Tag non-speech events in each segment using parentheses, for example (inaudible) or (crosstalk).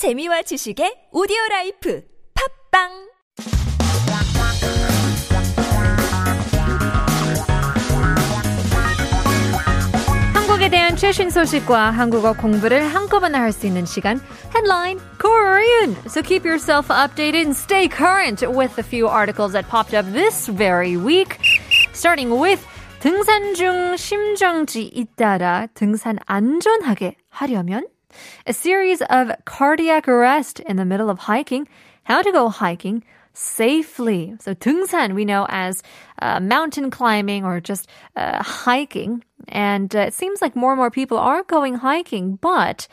재미와 지식의 오디오 라이프 팝빵 한국에 대한 최신 소식과 한국어 공부를 한꺼번에 할 수 있는 시간 Headline Korean. So keep yourself updated and stay current with a few articles that popped up this very week. Starting with 등산 중 심정지 잇따라 등산 안전하게 하려면 a series of cardiac arrest in the middle of hiking, how to go hiking safely. So 등산 we know as uh, mountain climbing or just uh, hiking. And uh, it seems like more and more people are going hiking, but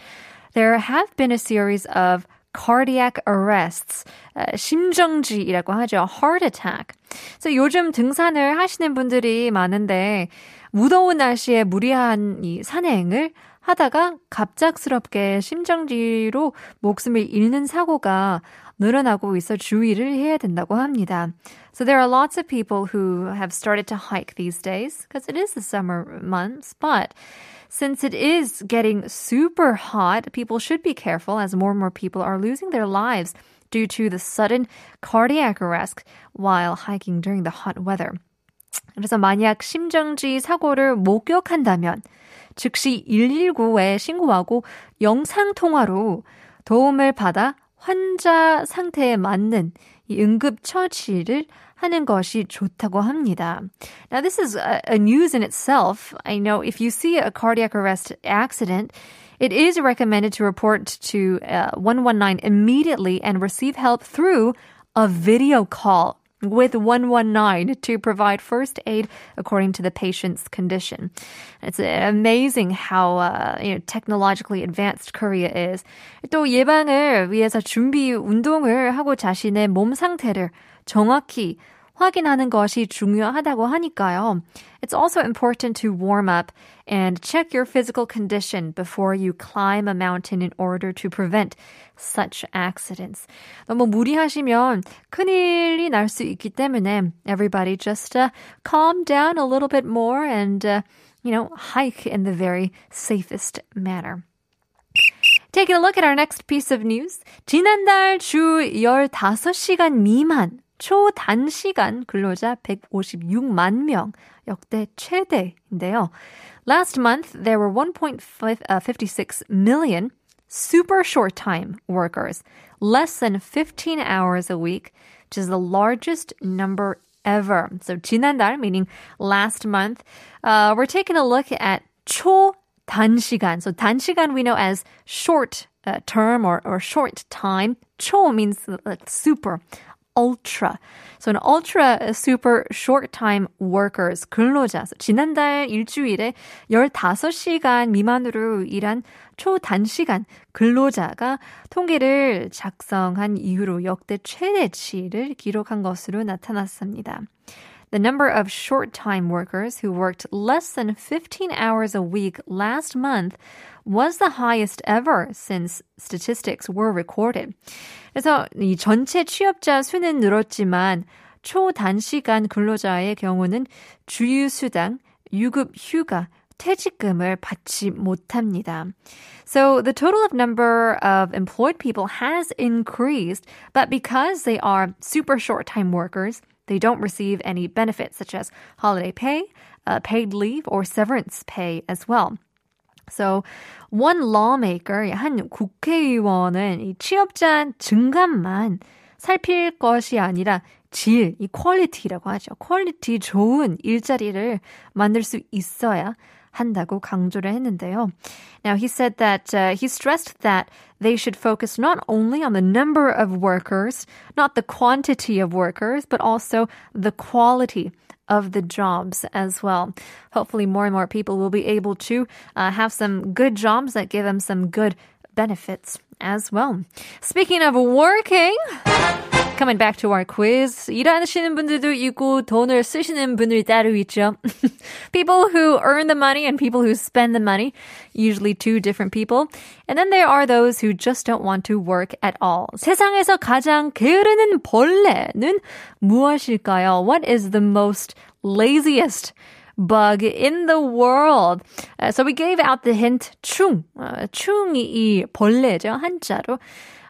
there have been a series of cardiac arrests, uh, 심정지라고 하죠, heart attack. So 요즘 등산을 하시는 분들이 많은데 무더운 날씨에 무리한 이 산행을 하다가 갑작스럽게 심정지로 목숨을 잃는 사고가 늘어나고 있어 주의를 해야 된다고 합니다. So there are lots of people who have started to hike these days because it is the summer months, but since it is getting super hot, people should be careful as more and more people are losing their lives due to the sudden cardiac arrest while hiking during the hot weather. 그래서 만약 심정지 사고를 목격한다면 즉시 119에 신고하고 영상 통화로 도움을 받아 환자 상태에 맞는 이 응급 처치를 하는 것이 좋다고 합니다. Now this is a, a news in itself. I know if you see a cardiac arrest accident, it is recommended to report to uh, 119 immediately and receive help through a video call with 119 to provide first aid according to the patient's condition. It's amazing how uh, you know, technologically advanced Korea is. 또 예방을 위해서 준비 운동을 하고 자신의 몸 상태를 정확히 확인하는 것이 중요하다고 하니까요. It's also important to warm up and check your physical condition before you climb a mountain in order to prevent such accidents. 너무 무리하시면 큰일이 날 수 있기 때문에 everybody just uh, calm down a little bit more and uh, you know, hike in the very safest manner. Taking a look at our next piece of news. 지난달 주 15시간 미만 초단시간 근로자 156만 명, 역대 최대인데요. Last month, there were 1.56 million super short time workers, less than 15 hours a week, which is the largest number ever. So 지난달, meaning last month, uh, we're taking a look at 초단시간. So 단시간 we know as short uh, term or, or short time. 초 means like super ultra. So an ultra super short time workers 근로자. 지난달 일주일에 15시간 미만으로 일한 초단시간 근로자가 통계를 작성한 이후로 역대 최대치를 기록한 것으로 나타났습니다. The number of short time workers who worked less than 15 hours a week last month was the highest ever since statistics were recorded. 그래서 이 전체 취업자 수는 늘었지만 초단시간 근로자의 경우는 주휴수당, 유급 휴가, 퇴직금을 받지 못합니다. So the total of number of employed people has increased, but because they are super short time workers, they don't receive any benefits such as holiday pay, uh, paid leave, or severance pay as well. So one lawmaker, 한 국회의원은 이 취업자 증감만 살필 것이 아니라 질, 이 퀄리티라고 하죠. 퀄리티 좋은 일자리를 만들 수 있어야 한다고 강조를 했는데요. Now he said that uh, he stressed that they should focus not only on the number of workers, not the quantity of workers, but also the quality of the jobs as well. Hopefully, more and more people will be able to uh, have some good jobs that give them some good benefits as well. Speaking of working, coming back to our quiz. 일하시는 분들도 있고 돈을 쓰시는 분들이 따로 있죠. (laughs) people who earn the money and people who spend the money, usually two different people. And then there are those who just don't want to work at all. 세상에서 가장 게으르는 벌레는 무엇일까요? What is the most laziest bug in the world. Uh, so we gave out the hint 충. Uh, 충이 이 벌레죠. 한자로.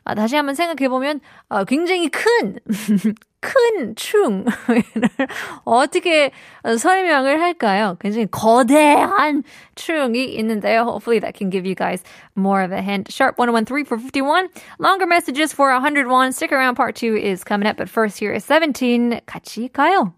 아, 다시 한번 생각해보면 어, 굉장히 큰, (laughs) 큰 충을 (laughs) 어떻게 설명을 할까요? 굉장히 거대한 충이 있는데요. Hopefully that can give you guys more of a hint. Sharp 1013 for 51. Longer messages for 101. Stick around. Part 2 is coming up. But first here is 17. 같이 가요.